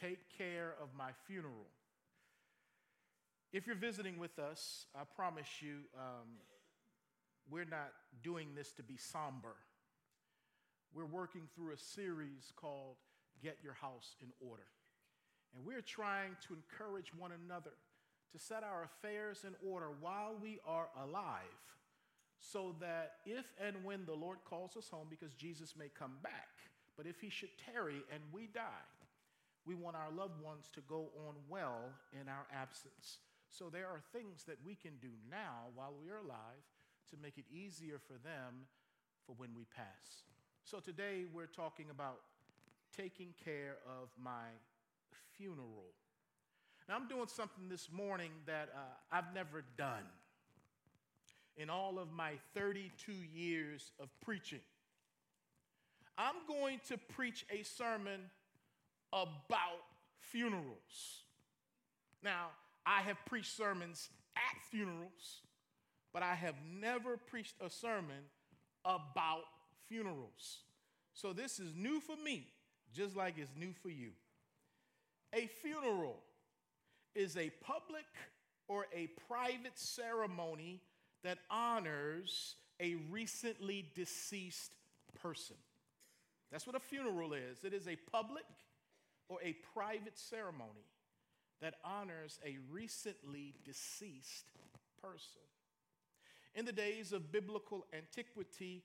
take care of my funeral. If you're visiting with us, I promise you, um, we're not doing this to be somber. We're working through a series called Get Your House in Order. And we're trying to encourage one another to set our affairs in order while we are alive, so that if and when the Lord calls us home, because Jesus may come back, but if he should tarry and we die, we want our loved ones to go on well in our absence. So there are things that we can do now while we are alive to make it easier for them for when we pass. So today we're talking about taking care of my funeral. Now, I'm doing something this morning that uh, I've never done in all of my 32 years of preaching. I'm going to preach a sermon about funerals. Now, I have preached sermons at funerals, but I have never preached a sermon about funerals. So this is new for me, just like it's new for you. A funeral is a public or a private ceremony that honors a recently deceased person. That's what a funeral is. It is a public or a private ceremony that honors a recently deceased person. In the days of biblical antiquity,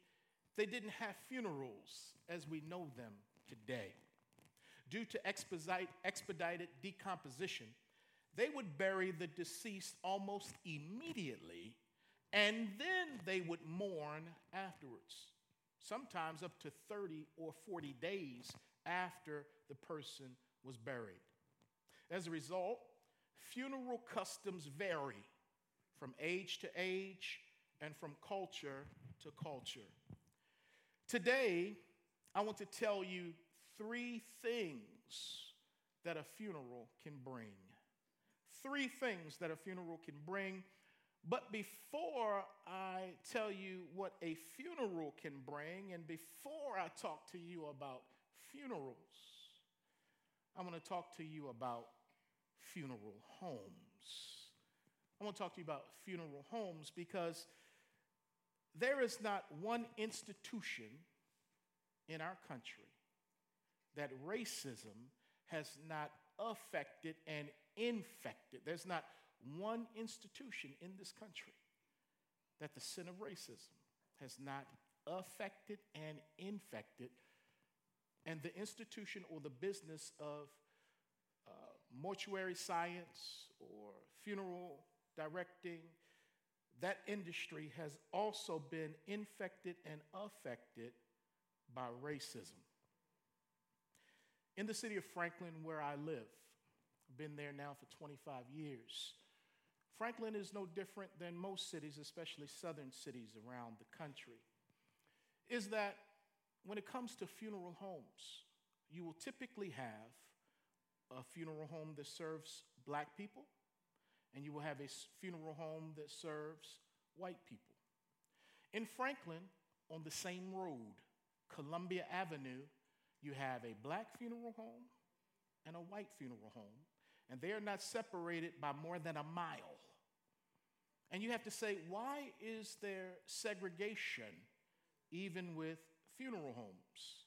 they didn't have funerals as we know them today. Due to expedited decomposition, they would bury the deceased almost immediately and then they would mourn afterwards, sometimes up to 30 or 40 days after the person was buried. As a result, funeral customs vary from age to age and from culture to culture. Today, I want to tell you three things that a funeral can bring. Three things that a funeral can bring. But before I tell you what a funeral can bring, and before I talk to you about funerals, I want to talk to you about funeral homes. I want to talk to you about funeral homes because there is not one institution in our country that racism has not affected and infected. There's not one institution in this country that the sin of racism has not affected and infected. And the institution or the business of uh, mortuary science or funeral directing, that industry has also been infected and affected by racism. In the city of Franklin, where I live, I've been there now for 25 years. Franklin is no different than most cities, especially southern cities around the country. Is that when it comes to funeral homes, you will typically have a funeral home that serves black people, and you will have a funeral home that serves white people. In Franklin, on the same road, Columbia Avenue, you have a black funeral home and a white funeral home, and they are not separated by more than a mile. And you have to say, why is there segregation even with funeral homes?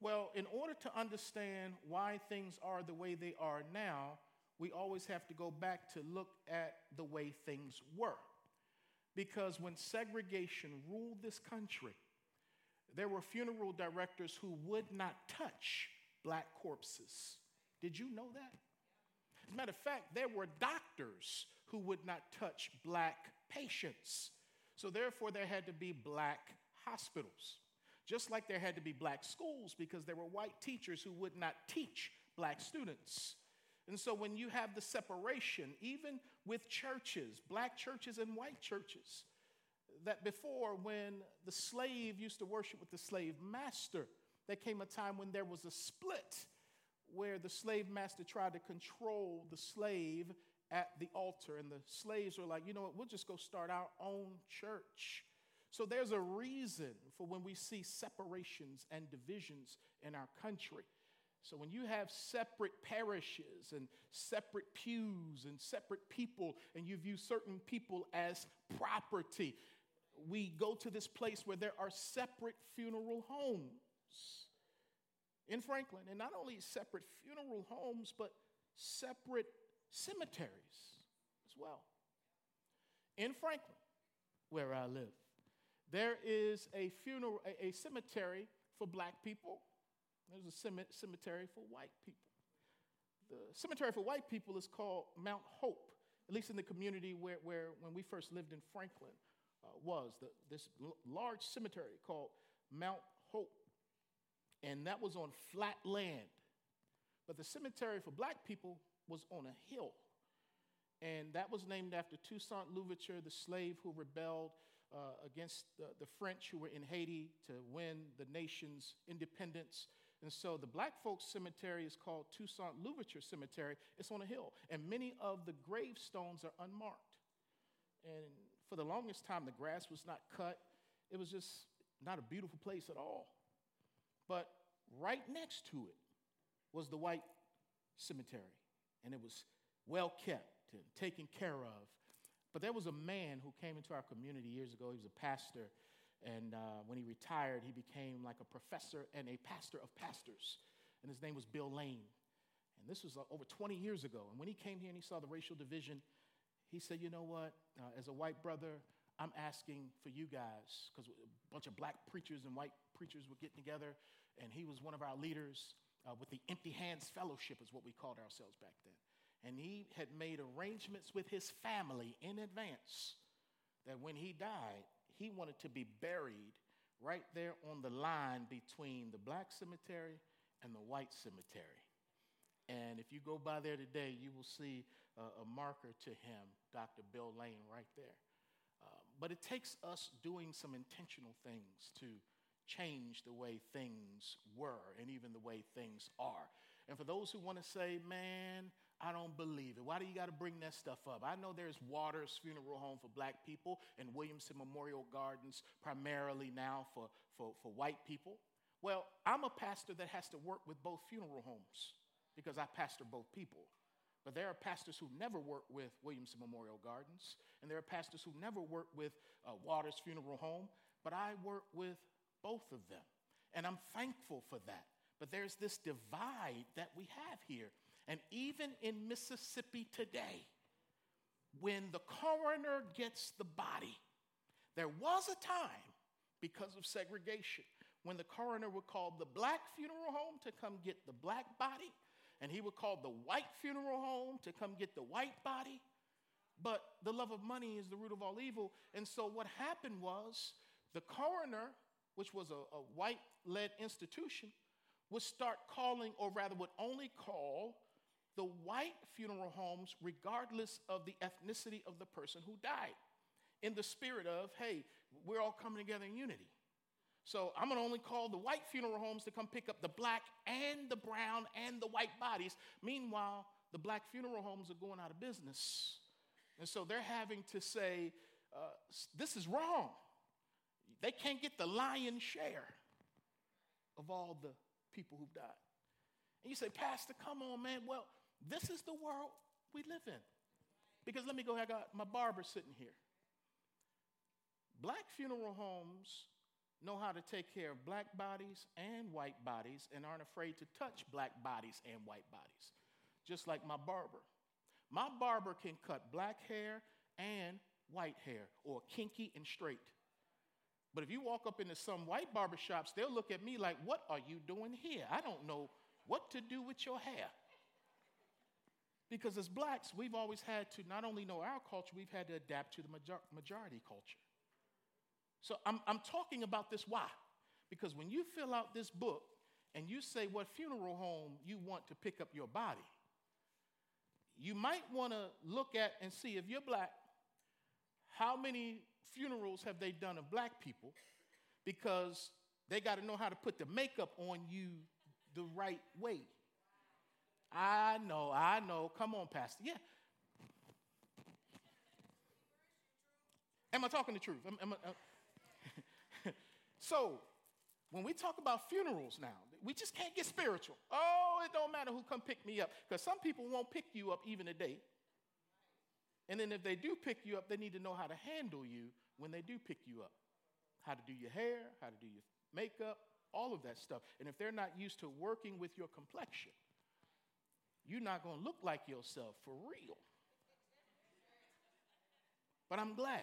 Well, in order to understand why things are the way they are now, we always have to go back to look at the way things were. Because when segregation ruled this country, there were funeral directors who would not touch black corpses. Did you know that? As a matter of fact, there were doctors who would not touch black patients. So, therefore, there had to be black hospitals. Just like there had to be black schools because there were white teachers who would not teach black students. And so when you have the separation, even with churches, black churches and white churches, that before when the slave used to worship with the slave master, there came a time when there was a split where the slave master tried to control the slave at the altar, and the slaves were like, you know what, we'll just go start our own church. So there's a reason for when we see separations and divisions in our country. So when you have separate parishes and separate pews and separate people, and you view certain people as property, we go to this place where there are separate funeral homes in Franklin. And not only separate funeral homes, but separate cemeteries as well. In Franklin, where I live, there is a funeral, a, a cemetery for black people. There's a cemetery for white people. The cemetery for white people is called Mount Hope, at least in the community where, where when we first lived in Franklin, uh, was the, this l- large cemetery called Mount Hope. And that was on flat land. But the cemetery for black people was on a hill. And that was named after Toussaint Louverture, the slave who rebelled uh, against the, the French who were in Haiti to win the nation's independence. And so the black folks cemetery is called Toussaint Louverture Cemetery. It's on a hill. And many of the gravestones are unmarked. And for the longest time, the grass was not cut. It was just not a beautiful place at all. But right next to it was the white cemetery. And it was well kept and taken care of. But there was a man who came into our community years ago. He was a pastor. And uh, when he retired, he became like a professor and a pastor of pastors. And his name was Bill Lane. And this was uh, over 20 years ago. And when he came here and he saw the racial division, he said, You know what? Uh, as a white brother, I'm asking for you guys, because a bunch of black preachers and white preachers were getting together, and he was one of our leaders uh, with the Empty Hands Fellowship, is what we called ourselves back then. And he had made arrangements with his family in advance that when he died, he wanted to be buried right there on the line between the black cemetery and the white cemetery. And if you go by there today, you will see a marker to him, Dr. Bill Lane, right there. Uh, but it takes us doing some intentional things to change the way things were and even the way things are. And for those who want to say, man, I don't believe it. Why do you got to bring that stuff up? I know there's Waters Funeral Home for black people and Williamson Memorial Gardens primarily now for, for, for white people. Well, I'm a pastor that has to work with both funeral homes because I pastor both people. But there are pastors who never work with Williamson Memorial Gardens, and there are pastors who never work with uh, Waters Funeral Home, but I work with both of them. And I'm thankful for that. But there's this divide that we have here. And even in Mississippi today, when the coroner gets the body, there was a time because of segregation when the coroner would call the black funeral home to come get the black body, and he would call the white funeral home to come get the white body. But the love of money is the root of all evil. And so what happened was the coroner, which was a, a white led institution, would start calling, or rather, would only call the white funeral homes, regardless of the ethnicity of the person who died, in the spirit of, hey, we're all coming together in unity. So I'm to only call the white funeral homes to come pick up the black and the brown and the white bodies. Meanwhile, the black funeral homes are going out of business. And so they're having to say, uh, this is wrong. They can't get the lion's share of all the people who've died. And you say, Pastor, come on, man. Well, this is the world we live in. Because let me go, I got my barber sitting here. Black funeral homes know how to take care of black bodies and white bodies and aren't afraid to touch black bodies and white bodies, just like my barber. My barber can cut black hair and white hair, or kinky and straight. But if you walk up into some white barber shops, they'll look at me like, What are you doing here? I don't know what to do with your hair. Because as blacks, we've always had to not only know our culture, we've had to adapt to the major- majority culture. So I'm, I'm talking about this why? Because when you fill out this book and you say what funeral home you want to pick up your body, you might want to look at and see if you're black, how many funerals have they done of black people? Because they got to know how to put the makeup on you the right way. I know, I know. Come on, Pastor. Yeah. Am I talking the truth? Am, am I, uh, so, when we talk about funerals now, we just can't get spiritual. Oh, it don't matter who come pick me up. Because some people won't pick you up even today. And then if they do pick you up, they need to know how to handle you when they do pick you up. How to do your hair, how to do your makeup, all of that stuff. And if they're not used to working with your complexion, you're not going to look like yourself for real. But I'm glad.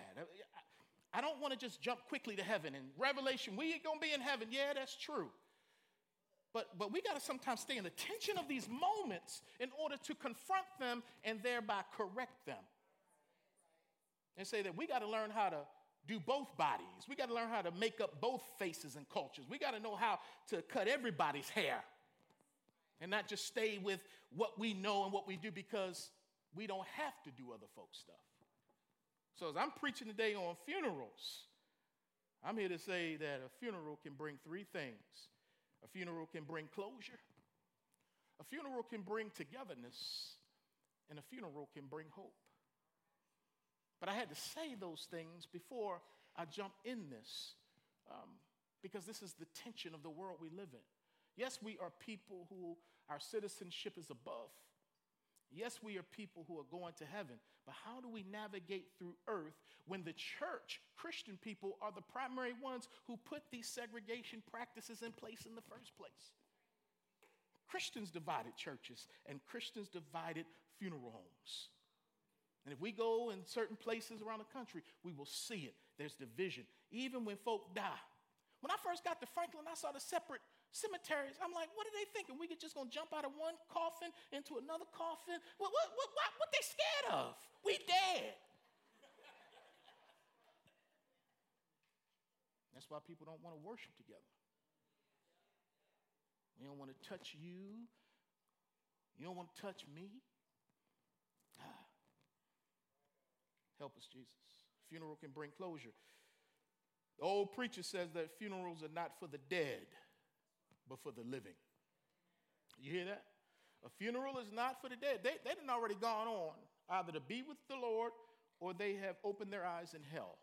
I don't want to just jump quickly to heaven. And Revelation, we ain't going to be in heaven. Yeah, that's true. But, but we got to sometimes stay in the tension of these moments in order to confront them and thereby correct them. And say that we got to learn how to do both bodies. We got to learn how to make up both faces and cultures. We got to know how to cut everybody's hair and not just stay with what we know and what we do because we don't have to do other folks' stuff. So, as I'm preaching today on funerals, I'm here to say that a funeral can bring three things a funeral can bring closure, a funeral can bring togetherness, and a funeral can bring hope. But I had to say those things before I jump in this um, because this is the tension of the world we live in. Yes, we are people who our citizenship is above. Yes, we are people who are going to heaven, but how do we navigate through earth when the church, Christian people, are the primary ones who put these segregation practices in place in the first place? Christians divided churches, and Christians divided funeral homes. And if we go in certain places around the country, we will see it. There's division, even when folk die. When I first got to Franklin, I saw the separate cemeteries. I'm like, what are they thinking? We could just gonna jump out of one coffin into another coffin? What, what, what, what, what they scared of? We dead. That's why people don't want to worship together. We don't want to touch you. You don't want to touch me. Ah. Help us, Jesus. Funeral can bring closure. The old preacher says that funerals are not for the dead, but for the living. You hear that? A funeral is not for the dead. They, they done already gone on either to be with the Lord or they have opened their eyes in hell.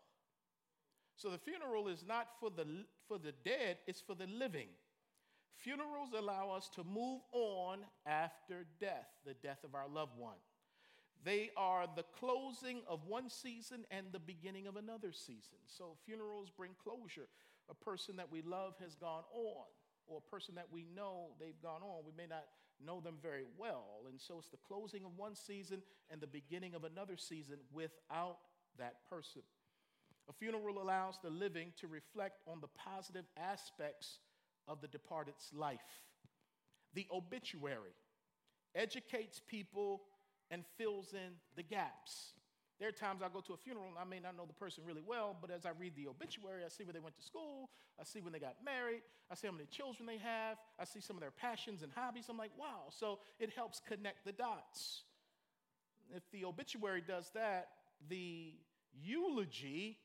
So the funeral is not for the, for the dead, it's for the living. Funerals allow us to move on after death, the death of our loved one. They are the closing of one season and the beginning of another season. So funerals bring closure. A person that we love has gone on or a person that we know they've gone on, we may not know them very well. And so it's the closing of one season and the beginning of another season without that person. A funeral allows the living to reflect on the positive aspects of the departed's life. The obituary educates people and fills in the gaps. There are times I go to a funeral and I may not know the person really well, but as I read the obituary, I see where they went to school, I see when they got married, I see how many children they have, I see some of their passions and hobbies. I'm like, wow. So it helps connect the dots. If the obituary does that, the eulogy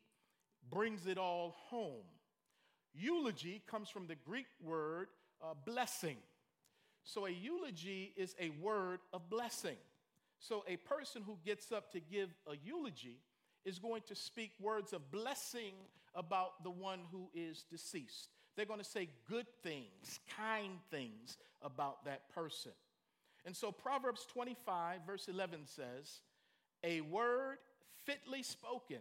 brings it all home. Eulogy comes from the Greek word uh, blessing. So a eulogy is a word of blessing. So, a person who gets up to give a eulogy is going to speak words of blessing about the one who is deceased. They're going to say good things, kind things about that person. And so, Proverbs 25, verse 11 says, A word fitly spoken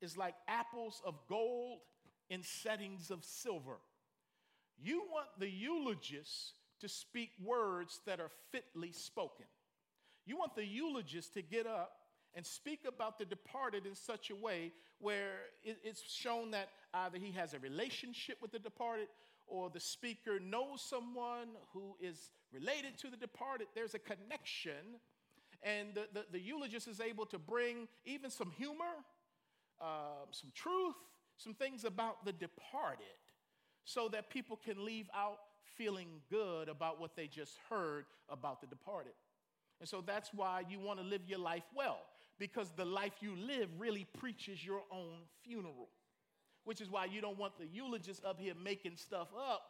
is like apples of gold in settings of silver. You want the eulogist to speak words that are fitly spoken. You want the eulogist to get up and speak about the departed in such a way where it's shown that either he has a relationship with the departed or the speaker knows someone who is related to the departed. There's a connection, and the, the, the eulogist is able to bring even some humor, uh, some truth, some things about the departed so that people can leave out feeling good about what they just heard about the departed. And so that's why you want to live your life well, because the life you live really preaches your own funeral, which is why you don't want the eulogist up here making stuff up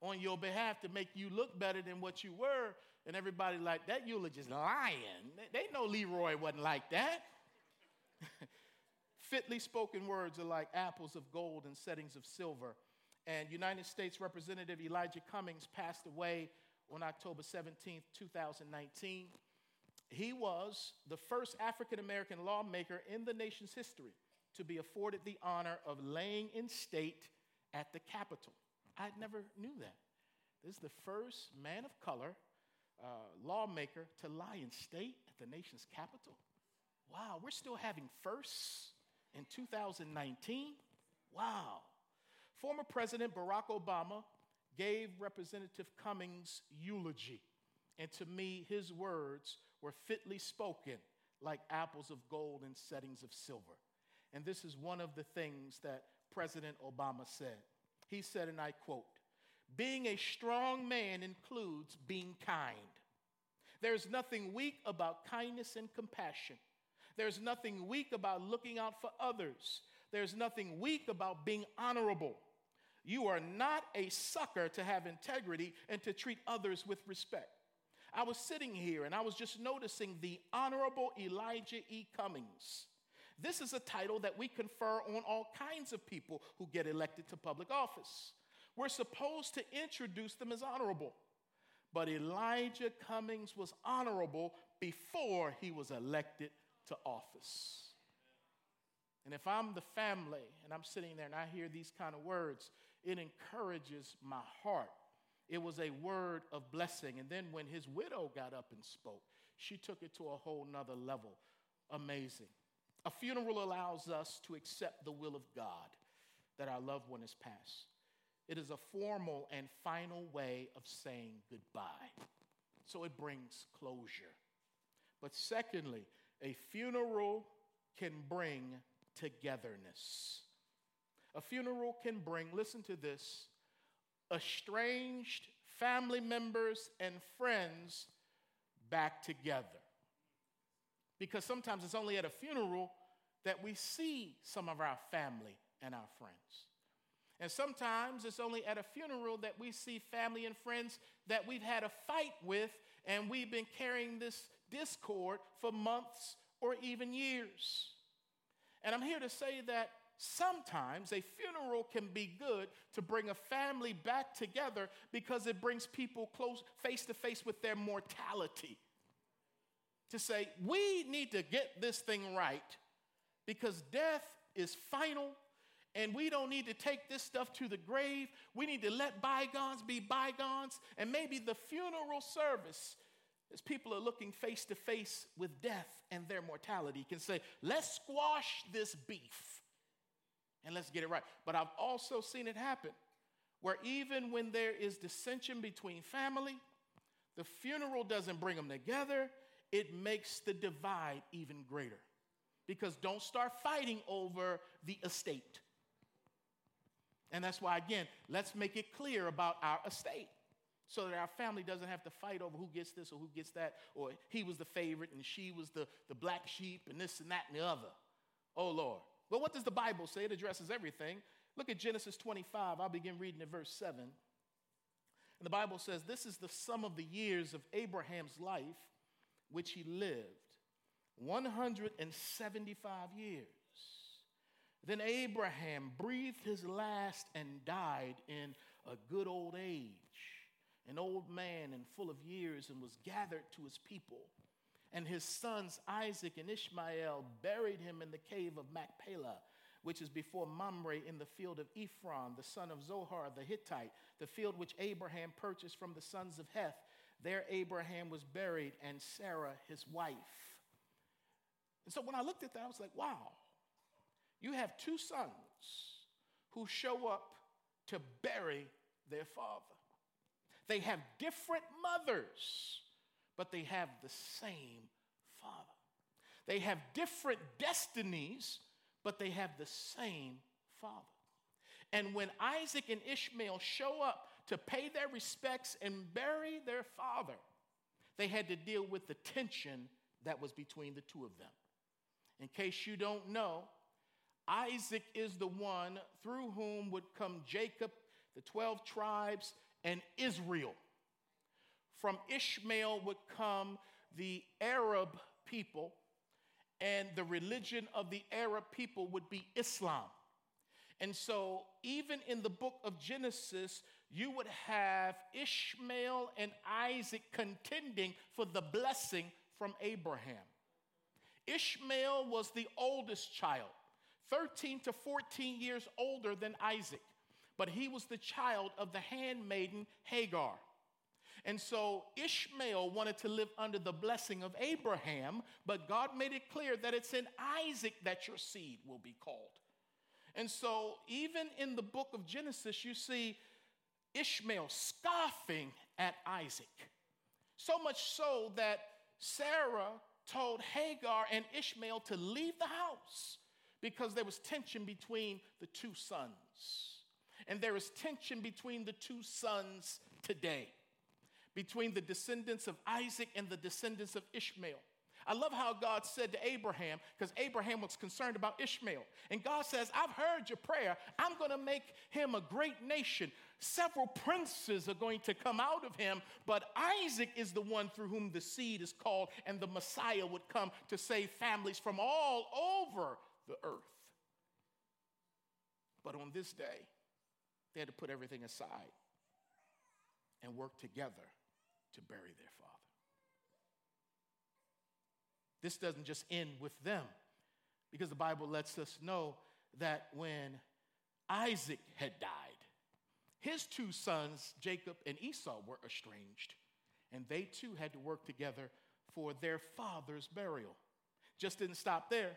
on your behalf to make you look better than what you were. And everybody like, that eulogist lying. They know Leroy wasn't like that. Fitly spoken words are like apples of gold and settings of silver. And United States Representative Elijah Cummings passed away on October 17, 2019. He was the first African American lawmaker in the nation's history to be afforded the honor of laying in state at the Capitol. I never knew that. This is the first man of color uh, lawmaker to lie in state at the nation's capital. Wow, we're still having firsts in 2019? Wow. Former President Barack Obama gave Representative Cummings eulogy. And to me, his words were fitly spoken like apples of gold in settings of silver. And this is one of the things that President Obama said. He said, and I quote, being a strong man includes being kind. There's nothing weak about kindness and compassion. There's nothing weak about looking out for others. There's nothing weak about being honorable. You are not a sucker to have integrity and to treat others with respect. I was sitting here and I was just noticing the Honorable Elijah E. Cummings. This is a title that we confer on all kinds of people who get elected to public office. We're supposed to introduce them as honorable. But Elijah Cummings was honorable before he was elected to office. And if I'm the family and I'm sitting there and I hear these kind of words, it encourages my heart. It was a word of blessing. And then when his widow got up and spoke, she took it to a whole nother level. Amazing. A funeral allows us to accept the will of God that our loved one has passed. It is a formal and final way of saying goodbye. So it brings closure. But secondly, a funeral can bring togetherness. A funeral can bring, listen to this, estranged family members and friends back together. Because sometimes it's only at a funeral that we see some of our family and our friends. And sometimes it's only at a funeral that we see family and friends that we've had a fight with and we've been carrying this discord for months or even years. And I'm here to say that sometimes a funeral can be good to bring a family back together because it brings people close face to face with their mortality. To say, we need to get this thing right because death is final and we don't need to take this stuff to the grave. We need to let bygones be bygones. And maybe the funeral service, as people are looking face to face with death and their mortality, can say, let's squash this beef and let's get it right. But I've also seen it happen where even when there is dissension between family, the funeral doesn't bring them together, it makes the divide even greater. Because don't start fighting over the estate. And that's why, again, let's make it clear about our estate so that our family doesn't have to fight over who gets this or who gets that, or he was the favorite and she was the, the black sheep and this and that and the other. Oh, Lord. Well, what does the Bible say? It addresses everything. Look at Genesis 25. I'll begin reading at verse 7. And the Bible says, This is the sum of the years of Abraham's life which he lived 175 years. Then Abraham breathed his last and died in a good old age, an old man and full of years, and was gathered to his people. And his sons Isaac and Ishmael buried him in the cave of Machpelah, which is before Mamre in the field of Ephron, the son of Zohar the Hittite, the field which Abraham purchased from the sons of Heth. There Abraham was buried, and Sarah his wife. And so when I looked at that, I was like, wow, you have two sons who show up to bury their father. They have different mothers, but they have the same father. They have different destinies, but they have the same father. And when Isaac and Ishmael show up to pay their respects and bury their father, they had to deal with the tension that was between the two of them. In case you don't know, Isaac is the one through whom would come Jacob, the 12 tribes, and Israel. From Ishmael would come the Arab people, and the religion of the Arab people would be Islam. And so, even in the book of Genesis, you would have Ishmael and Isaac contending for the blessing from Abraham. Ishmael was the oldest child, 13 to 14 years older than Isaac, but he was the child of the handmaiden Hagar. And so Ishmael wanted to live under the blessing of Abraham, but God made it clear that it's in Isaac that your seed will be called. And so, even in the book of Genesis, you see Ishmael scoffing at Isaac. So much so that Sarah told Hagar and Ishmael to leave the house because there was tension between the two sons. And there is tension between the two sons today, between the descendants of Isaac and the descendants of Ishmael. I love how God said to Abraham, because Abraham was concerned about Ishmael. And God says, I've heard your prayer. I'm going to make him a great nation. Several princes are going to come out of him, but Isaac is the one through whom the seed is called, and the Messiah would come to save families from all over the earth. But on this day, they had to put everything aside and work together to bury their father. This doesn't just end with them, because the Bible lets us know that when Isaac had died, his two sons, Jacob and Esau, were estranged, and they too had to work together for their father's burial. Just didn't stop there,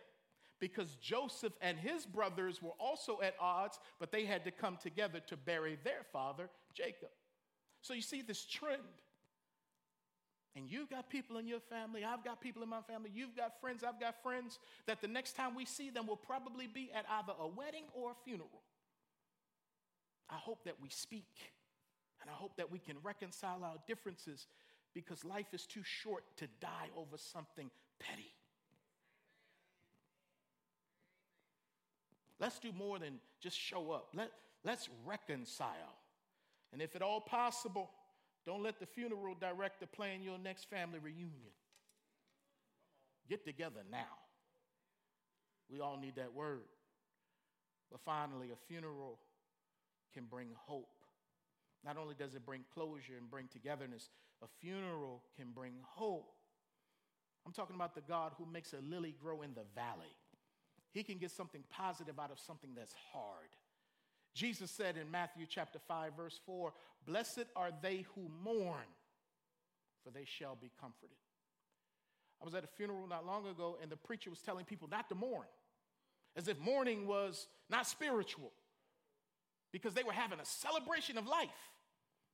because Joseph and his brothers were also at odds, but they had to come together to bury their father, Jacob. So you see this trend and you've got people in your family, I've got people in my family, you've got friends, I've got friends, that the next time we see them will probably be at either a wedding or a funeral. I hope that we speak and I hope that we can reconcile our differences because life is too short to die over something petty. Let's do more than just show up. Let, let's reconcile. And if at all possible, don't let the funeral director plan your next family reunion. Get together now. We all need that word. But finally, a funeral can bring hope. Not only does it bring closure and bring togetherness, a funeral can bring hope. I'm talking about the God who makes a lily grow in the valley. He can get something positive out of something that's hard. Jesus said in Matthew chapter 5 verse 4, "Blessed are they who mourn, for they shall be comforted." I was at a funeral not long ago and the preacher was telling people not to mourn, as if mourning was not spiritual because they were having a celebration of life.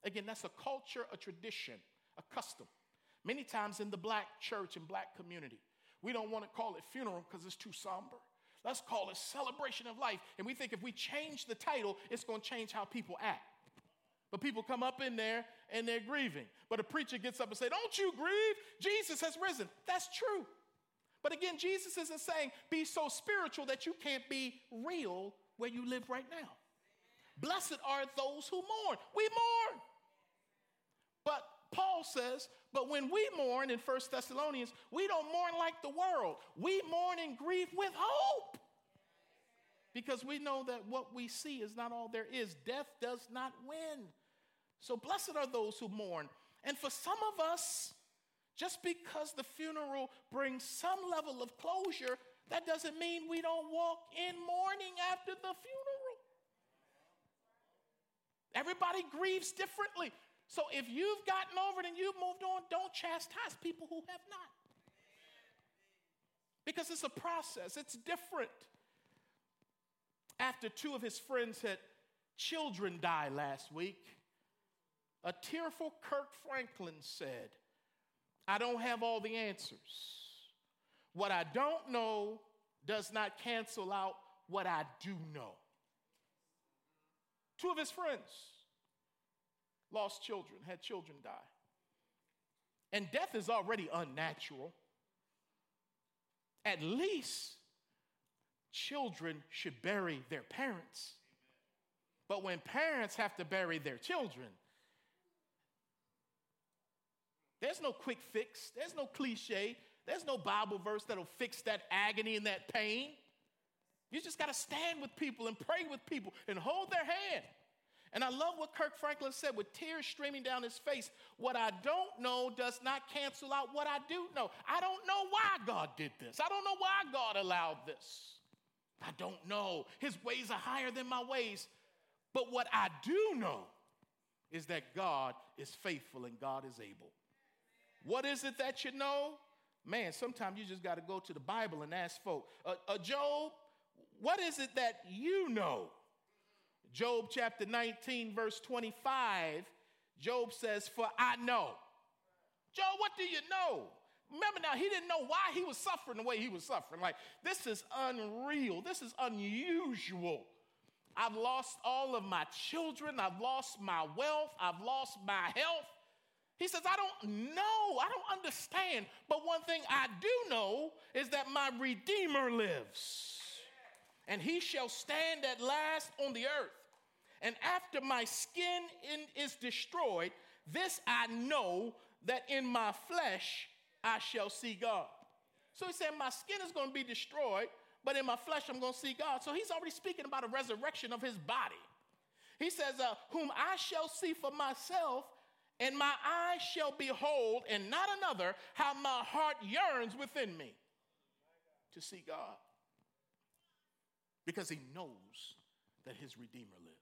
Again, that's a culture, a tradition, a custom. Many times in the black church and black community, we don't want to call it funeral because it's too somber. Let's call it celebration of life. And we think if we change the title, it's going to change how people act. But people come up in there and they're grieving. But a preacher gets up and say, "Don't you grieve? Jesus has risen." That's true. But again, Jesus isn't saying be so spiritual that you can't be real where you live right now. Blessed are those who mourn. We mourn. Paul says, but when we mourn in 1 Thessalonians, we don't mourn like the world. We mourn and grieve with hope. Because we know that what we see is not all there is. Death does not win. So blessed are those who mourn. And for some of us, just because the funeral brings some level of closure, that doesn't mean we don't walk in mourning after the funeral. Everybody grieves differently. So if you've gotten over it and you've moved on, don't chastise people who have not. Because it's a process, it's different. After two of his friends had children die last week, a tearful Kirk Franklin said, I don't have all the answers. What I don't know does not cancel out what I do know. Two of his friends lost children, had children die. And death is already unnatural. At least children should bury their parents. But when parents have to bury their children, there's no quick fix, there's no cliche, there's no Bible verse that'll fix that agony and that pain. You just got to stand with people and pray with people and hold their hand. And I love what Kirk Franklin said with tears streaming down his face. What I don't know does not cancel out what I do know. I don't know why God did this. I don't know why God allowed this. I don't know. His ways are higher than my ways. But what I do know is that God is faithful and God is able. What is it that you know? Man, sometimes you just got to go to the Bible and ask folk. Uh, uh, Job, what is it that you know? Job chapter 19, verse 25, Job says, For I know. Job, what do you know? Remember now, he didn't know why he was suffering the way he was suffering. Like, this is unreal. This is unusual. I've lost all of my children. I've lost my wealth. I've lost my health. He says, I don't know. I don't understand. But one thing I do know is that my Redeemer lives. And he shall stand at last on the earth. And after my skin in, is destroyed, this I know that in my flesh I shall see God. So he said, My skin is going to be destroyed, but in my flesh I'm going to see God. So he's already speaking about a resurrection of his body. He says, uh, Whom I shall see for myself, and my eyes shall behold, and not another, how my heart yearns within me to see God. Because he knows that his Redeemer lives.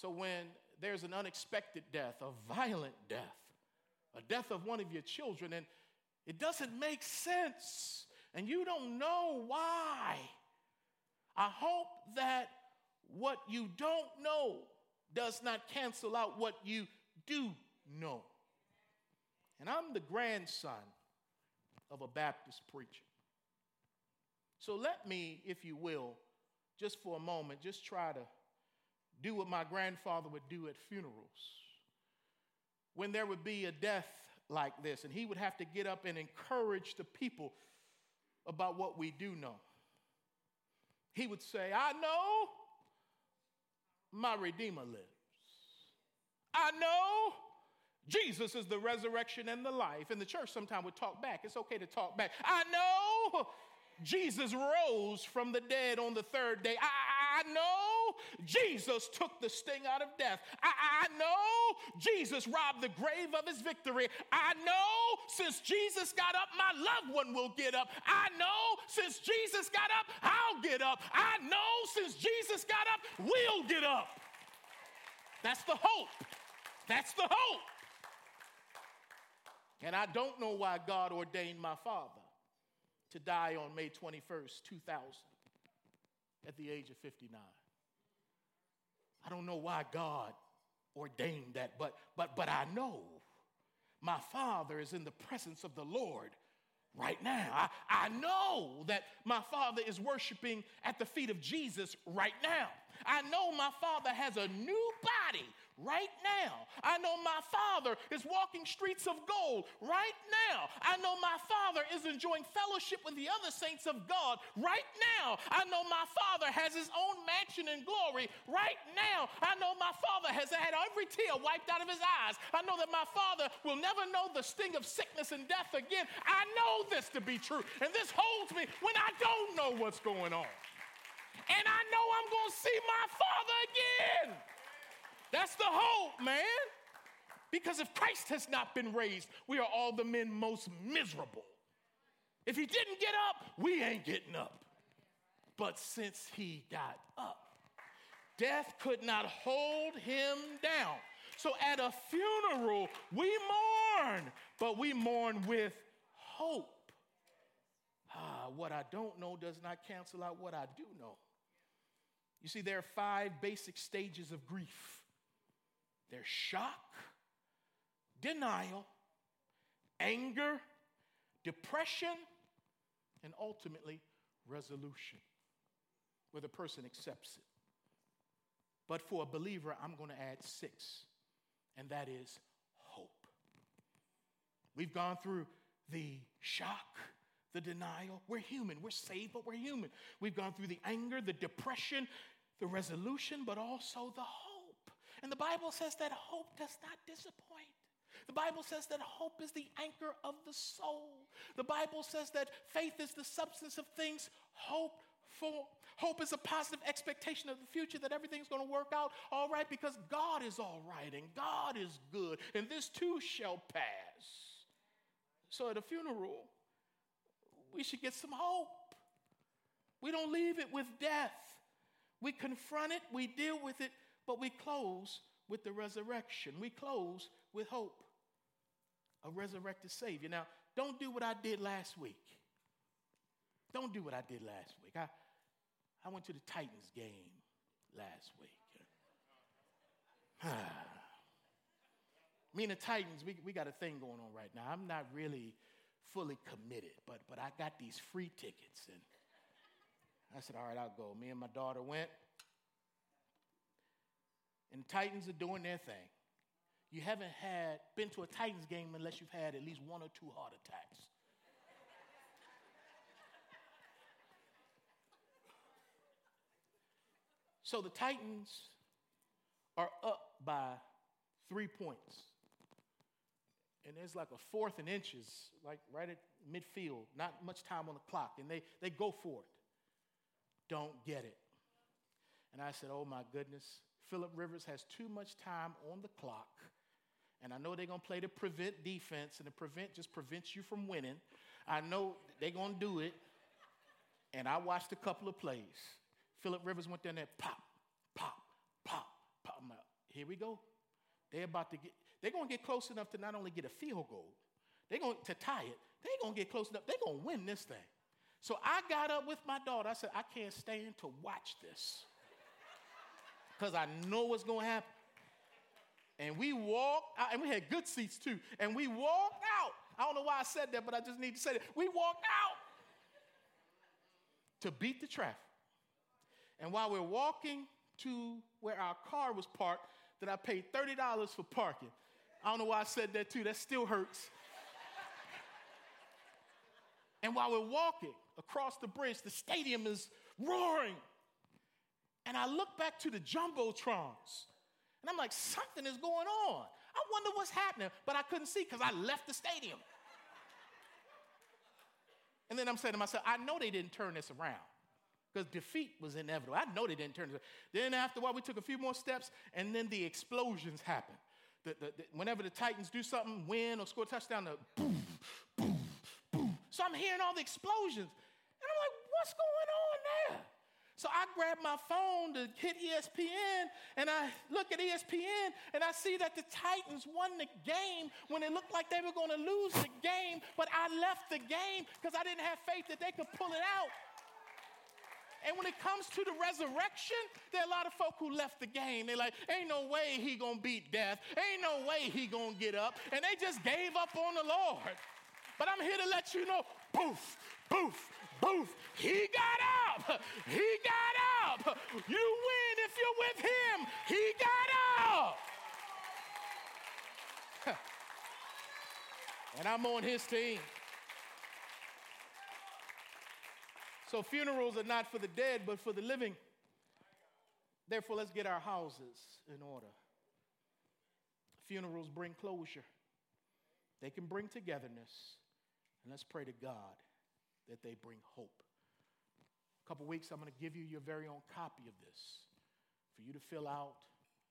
So when there's an unexpected death, a violent death, a death of one of your children, and it doesn't make sense, and you don't know why, I hope that what you don't know does not cancel out what you do know. And I'm the grandson of a Baptist preacher. So let me, if you will, just for a moment, just try to do what my grandfather would do at funerals. When there would be a death like this, and he would have to get up and encourage the people about what we do know. He would say, I know my Redeemer lives. I know Jesus is the resurrection and the life. And the church sometimes would talk back. It's okay to talk back. I know Jesus rose from the dead on the third day. I, I know Jesus took the sting out of death. I, I know Jesus robbed the grave of his victory. I know since Jesus got up, my loved one will get up. I know since Jesus got up, I'll get up. I know since Jesus got up, we'll get up. That's the hope. That's the hope. And I don't know why God ordained my father to die on May 21st, 2000, at the age of 59. I don't know why God ordained that, but, but, but I know my father is in the presence of the Lord right now. I, I know that my father is worshiping at the feet of Jesus right now. I know my father has a new body right now. I know my father is walking streets of gold right now. I know my father is enjoying fellowship with the other saints of God right now. I know my father has his own mansion in glory right now. I know my father has had every tear wiped out of his eyes. I know that my father will never know the sting of sickness and death again. I know this to be true. And this holds me when I don't know what's going on. And I know I'm going to see my father again. That's the hope, man. Because if Christ has not been raised, we are all the men most miserable. If he didn't get up, we ain't getting up. But since he got up, death could not hold him down. So at a funeral, we mourn, but we mourn with hope. Ah, what I don't know does not cancel out what I do know. You see, there are five basic stages of grief there's shock, denial, anger, depression, and ultimately resolution, where the person accepts it. But for a believer, I'm going to add six, and that is hope. We've gone through the shock, the denial. We're human. We're saved, but we're human. We've gone through the anger, the depression, the resolution, but also the hope. And the Bible says that hope does not disappoint. The Bible says that hope is the anchor of the soul. The Bible says that faith is the substance of things hoped for. Hope is a positive expectation of the future that everything's going to work out all right because God is all right and God is good and this too shall pass. So at a funeral, we should get some hope. We don't leave it with death. We confront it, we deal with it, but we close with the resurrection. We close with hope. A resurrected Savior. Now, don't do what I did last week. Don't do what I did last week. I, I went to the Titans game last week. Me and the Titans, we, we got a thing going on right now. I'm not really fully committed, but, but I got these free tickets. And I said, all right, I'll go. Me and my daughter went. And the Titans are doing their thing. You haven't had been to a Titans game unless you've had at least one or two heart attacks. so the Titans are up by three points. And there's like a fourth and inches, like right at midfield, not much time on the clock. And they, they go for it. Don't get it. And I said, Oh my goodness, Philip Rivers has too much time on the clock. And I know they're going to play the prevent defense, and the prevent just prevents you from winning. I know they're going to do it. And I watched a couple of plays. Philip Rivers went down there, pop, pop, pop, pop. I'm like, here we go. They're about to get, they're going to get close enough to not only get a field goal, they're going to tie it. They're going to get close enough. They're going to win this thing. So I got up with my daughter. I said, I can't stand to watch this because I know what's going to happen. And we walked out, and we had good seats too. And we walked out. I don't know why I said that, but I just need to say that. We walked out to beat the traffic. And while we're walking to where our car was parked, that I paid $30 for parking. I don't know why I said that too. That still hurts. and while we're walking across the bridge, the stadium is roaring. And I look back to the Jumbotrons. And I'm like, something is going on. I wonder what's happening. But I couldn't see because I left the stadium. and then I'm saying to myself, I know they didn't turn this around because defeat was inevitable. I know they didn't turn it. Then after a while, we took a few more steps, and then the explosions happened. The, the, the, whenever the Titans do something, win or score a touchdown, the boom, boom, boom. So I'm hearing all the explosions, and I'm like, what's going on there? So I grab my phone to hit ESPN, and I look at ESPN, and I see that the Titans won the game when it looked like they were going to lose the game, but I left the game because I didn't have faith that they could pull it out. And when it comes to the resurrection, there are a lot of folk who left the game. They're like, ain't no way he gonna beat death. Ain't no way he gonna get up. And they just gave up on the Lord. But I'm here to let you know, poof, poof, poof. He got up. He got up. You win if you're with him. He got up. and I'm on his team. So funerals are not for the dead, but for the living. Therefore, let's get our houses in order. Funerals bring closure, they can bring togetherness. And let's pray to God that they bring hope. A couple weeks, I'm going to give you your very own copy of this for you to fill out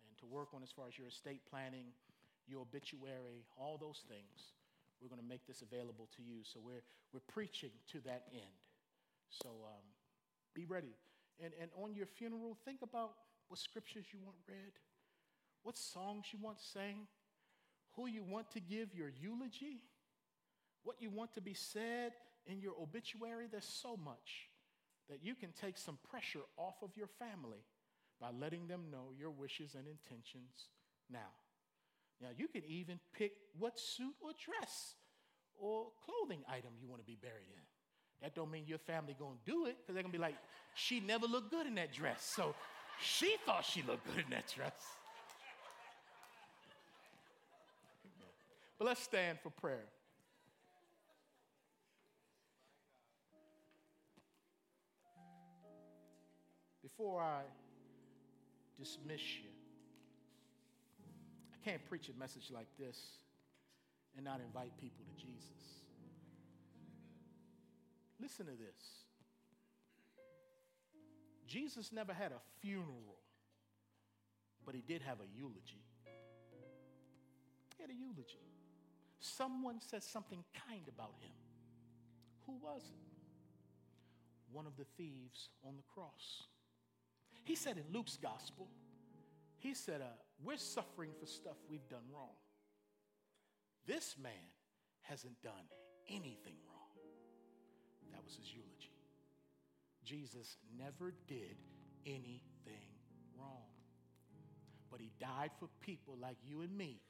and to work on as far as your estate planning, your obituary, all those things. We're going to make this available to you. So we're, we're preaching to that end. So um, be ready. And, and on your funeral, think about what scriptures you want read, what songs you want sang, who you want to give your eulogy, what you want to be said in your obituary. There's so much that you can take some pressure off of your family by letting them know your wishes and intentions now. Now, you can even pick what suit or dress or clothing item you want to be buried in. That don't mean your family gonna do it, because they're gonna be like, she never looked good in that dress. So she thought she looked good in that dress. But let's stand for prayer. Before I dismiss you, I can't preach a message like this and not invite people to Jesus. Listen to this Jesus never had a funeral, but he did have a eulogy. He had a eulogy. Someone said something kind about him. Who was it? One of the thieves on the cross. He said in Luke's gospel, he said, uh, We're suffering for stuff we've done wrong. This man hasn't done anything wrong. That was his eulogy. Jesus never did anything wrong. But he died for people like you and me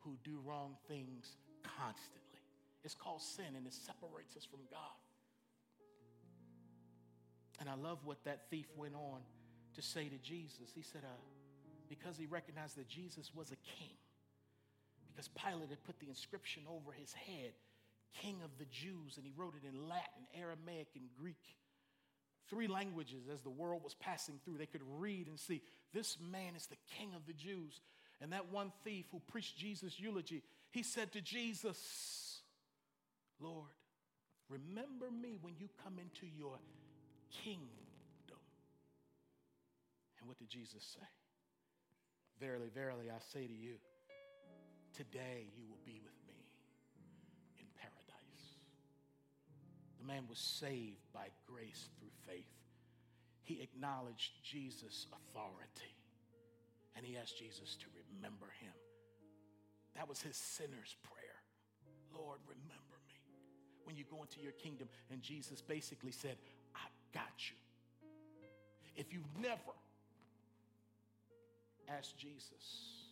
who do wrong things constantly. It's called sin and it separates us from God. And I love what that thief went on to say to Jesus. He said, uh, because he recognized that Jesus was a king, because Pilate had put the inscription over his head, King of the Jews, and he wrote it in Latin, Aramaic, and Greek. Three languages as the world was passing through. They could read and see this man is the King of the Jews. And that one thief who preached Jesus' eulogy, he said to Jesus, Lord, remember me when you come into your kingdom. And what did Jesus say? Verily, verily, I say to you, today you will be with me in paradise. The man was saved by grace through faith. He acknowledged Jesus' authority and he asked Jesus to remember him. That was his sinner's prayer. Lord, remember me when you go into your kingdom. And Jesus basically said, I got you. If you've never asked Jesus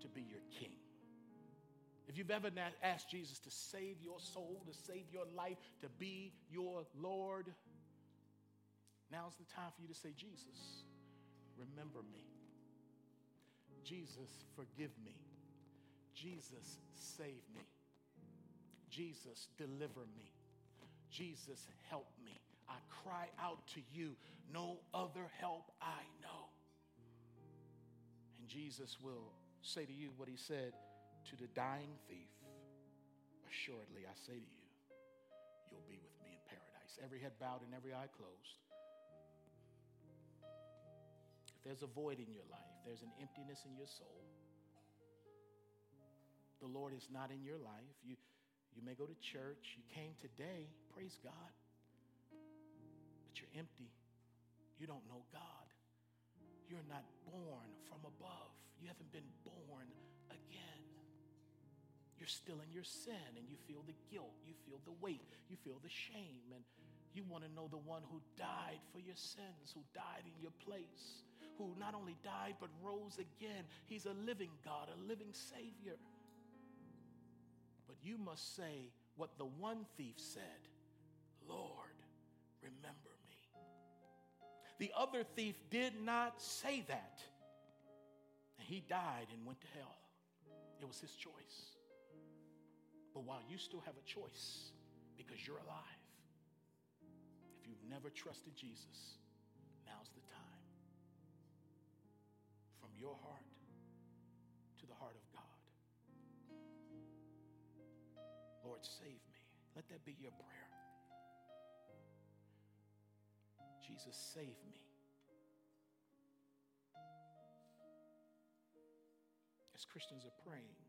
to be your king, if you've ever asked Jesus to save your soul, to save your life, to be your Lord, now's the time for you to say, Jesus, remember me. Jesus, forgive me. Jesus, save me. Jesus, deliver me. Jesus, help me. I cry out to you. No other help I. And Jesus will say to you what he said to the dying thief Assuredly, I say to you, you'll be with me in paradise. Every head bowed and every eye closed. If there's a void in your life, there's an emptiness in your soul, the Lord is not in your life. You, you may go to church. You came today, praise God, but you're empty. You don't know God. You're not born from above. You haven't been born again. You're still in your sin and you feel the guilt, you feel the weight, you feel the shame, and you want to know the one who died for your sins, who died in your place, who not only died but rose again. He's a living God, a living Savior. But you must say what the one thief said Lord, remember me. The other thief did not say that. He died and went to hell. It was his choice. But while you still have a choice, because you're alive, if you've never trusted Jesus, now's the time. From your heart to the heart of God. Lord, save me. Let that be your prayer. Jesus, save me. As Christians are praying,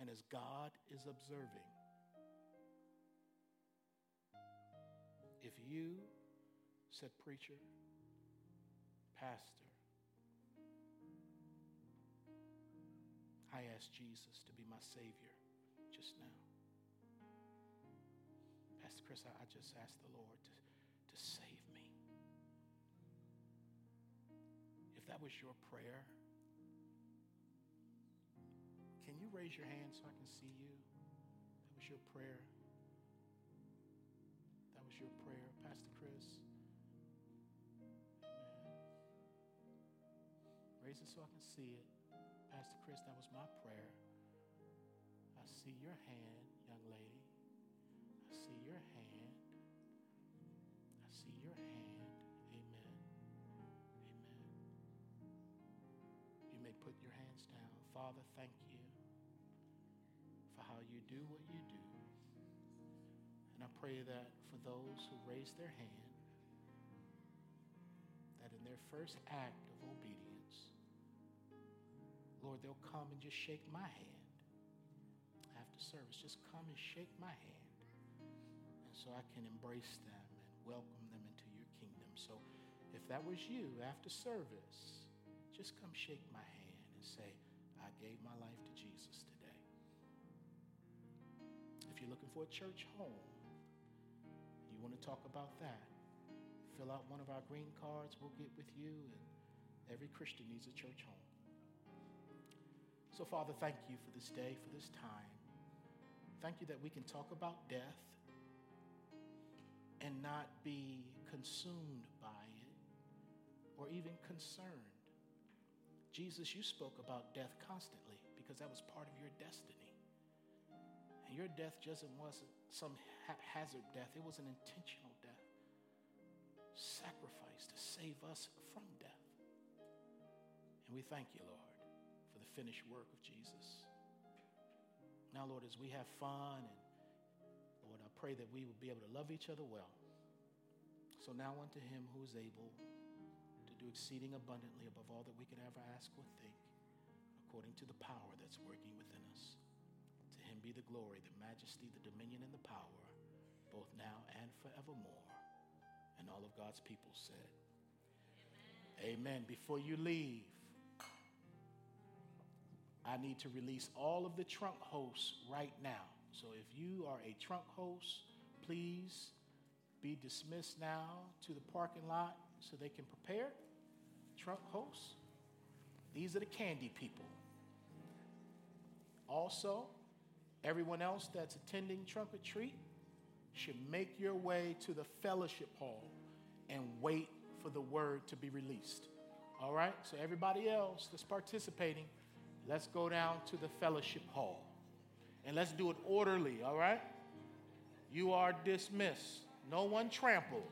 and as God is observing, if you said, Preacher, Pastor, I asked Jesus to be my Savior just now. Pastor Chris, I, just asked the Lord to, to save me. If that was your prayer, can you raise your hand so I can see you? That was your prayer. That was your prayer, Pastor Chris. Amen. Raise it so I can see it. Pastor Chris, that was my prayer. I see your hand, young lady. I see your hand. Amen. You for. Father, thank you do what you do. And I pray that for those who raise their hand, that in their first act of obedience, Lord, they'll come and just shake my hand after service. Just come and shake my hand. And so I can embrace them and welcome them into your kingdom. So if that was you after service, just come shake my hand and say, I gave my life to Jesus today. If you're looking for a church home, you want to talk about that, fill out one of our green cards. We'll get with you. And every Christian needs a church home. So, Father, thank you for this day, for this time. Thank you that we can talk about death and not be consumed by it or even concerned. Jesus, you spoke about death constantly because that was part of your destiny. And your death just wasn't some haphazard death, it was an intentional death. Sacrifice to save us from death. And we thank you, Lord for the finished work of Jesus. Now, Lord, as we have fun, and Lord, I pray that we will be able to love each other well. So now unto him who is able to do exceeding abundantly above all that we ever ask or think, according to the power that's working within us. To him be the glory, the majesty, the dominion, and the power, both now and forevermore. And all of God's people said, Amen. Amen. Before you leave, I need to release all of the trunk hosts right now. So if you are a trunk host, please be dismissed now to the parking lot so they can prepare. Trunk hosts, these are the candy people. Also, everyone else that's attending Trunk or Treat should make your way to the fellowship hall and wait for the word to be released. All right? So, everybody else that's participating, Let's go down to the fellowship hall and let's do it orderly, all right? You are dismissed. No one trampled.